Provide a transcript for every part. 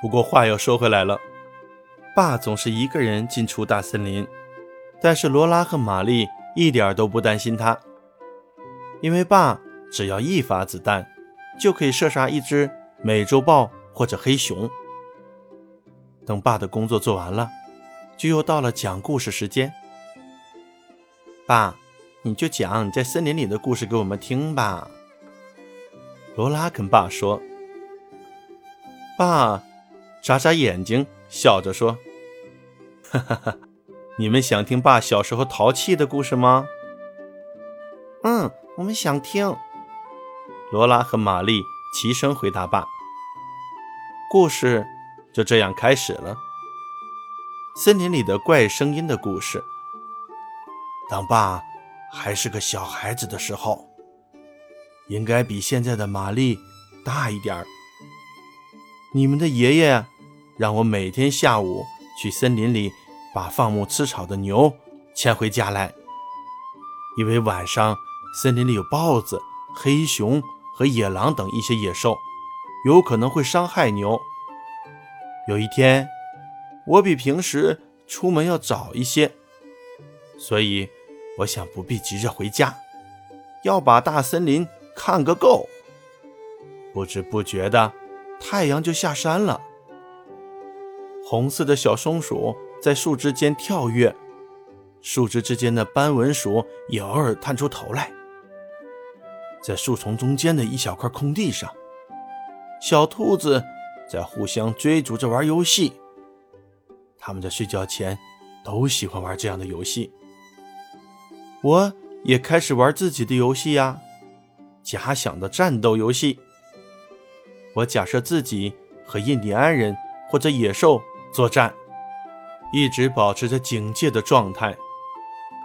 不过话又说回来了，爸总是一个人进出大森林，但是罗拉和玛丽一点都不担心他，因为爸只要一发子弹，就可以射杀一只美洲豹或者黑熊。等爸的工作做完了，就又到了讲故事时间。爸，你就讲你在森林里的故事给我们听吧。罗拉跟爸说：“爸，眨眨眼睛，笑着说：‘哈哈哈，你们想听爸小时候淘气的故事吗？’嗯，我们想听。”罗拉和玛丽齐声回答爸。故事就这样开始了。森林里的怪声音的故事。当爸还是个小孩子的时候。应该比现在的玛丽大一点儿。你们的爷爷让我每天下午去森林里把放牧吃草的牛牵回家来，因为晚上森林里有豹子、黑熊和野狼等一些野兽，有可能会伤害牛。有一天，我比平时出门要早一些，所以我想不必急着回家，要把大森林。看个够！不知不觉的，太阳就下山了。红色的小松鼠在树枝间跳跃，树枝之间的斑纹鼠也偶尔探出头来。在树丛中间的一小块空地上，小兔子在互相追逐着玩游戏。他们在睡觉前都喜欢玩这样的游戏。我也开始玩自己的游戏呀。假想的战斗游戏。我假设自己和印第安人或者野兽作战，一直保持着警戒的状态，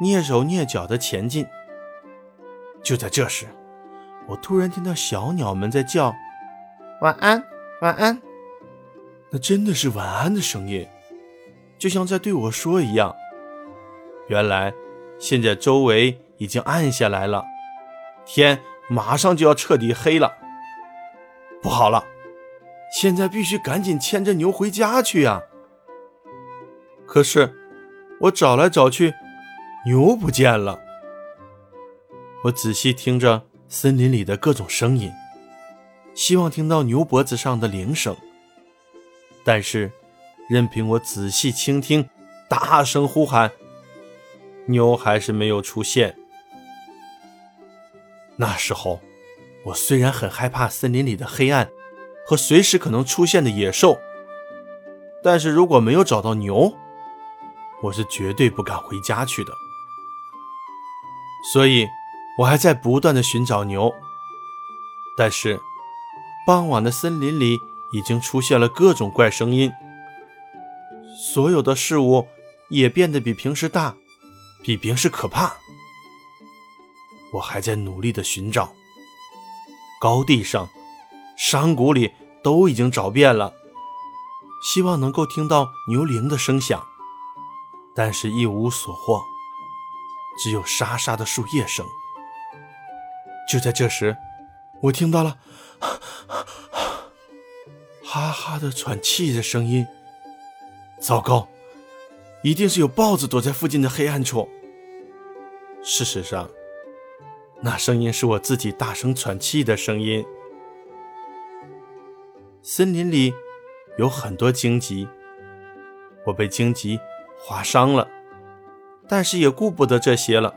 蹑手蹑脚地前进。就在这时，我突然听到小鸟们在叫：“晚安，晚安。”那真的是晚安的声音，就像在对我说一样。原来，现在周围已经暗下来了，天。马上就要彻底黑了，不好了！现在必须赶紧牵着牛回家去呀。可是我找来找去，牛不见了。我仔细听着森林里的各种声音，希望听到牛脖子上的铃声。但是，任凭我仔细倾听，大声呼喊，牛还是没有出现。那时候，我虽然很害怕森林里的黑暗和随时可能出现的野兽，但是如果没有找到牛，我是绝对不敢回家去的。所以，我还在不断的寻找牛。但是，傍晚的森林里已经出现了各种怪声音，所有的事物也变得比平时大，比平时可怕。我还在努力的寻找，高地上、山谷里都已经找遍了，希望能够听到牛铃的声响，但是一无所获，只有沙沙的树叶声。就在这时，我听到了哈哈的喘气的声音。糟糕，一定是有豹子躲在附近的黑暗处。事实上。那声音是我自己大声喘气的声音。森林里有很多荆棘，我被荆棘划伤了，但是也顾不得这些了，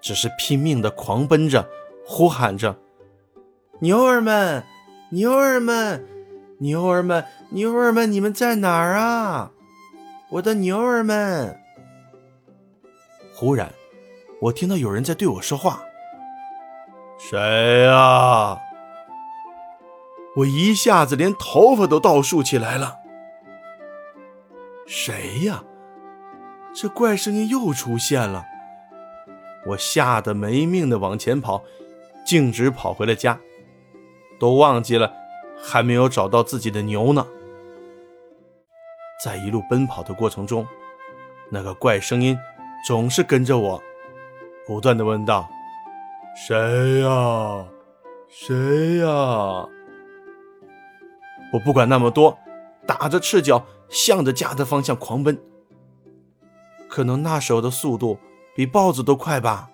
只是拼命的狂奔着，呼喊着：“牛儿们，牛儿们，牛儿们，牛儿们，你们在哪儿啊？我的牛儿们！”忽然，我听到有人在对我说话。谁呀？我一下子连头发都倒竖起来了。谁呀？这怪声音又出现了。我吓得没命的往前跑，径直跑回了家，都忘记了还没有找到自己的牛呢。在一路奔跑的过程中，那个怪声音总是跟着我，不断的问道。谁呀？谁呀？我不管那么多，打着赤脚向着家的方向狂奔。可能那时候的速度比豹子都快吧。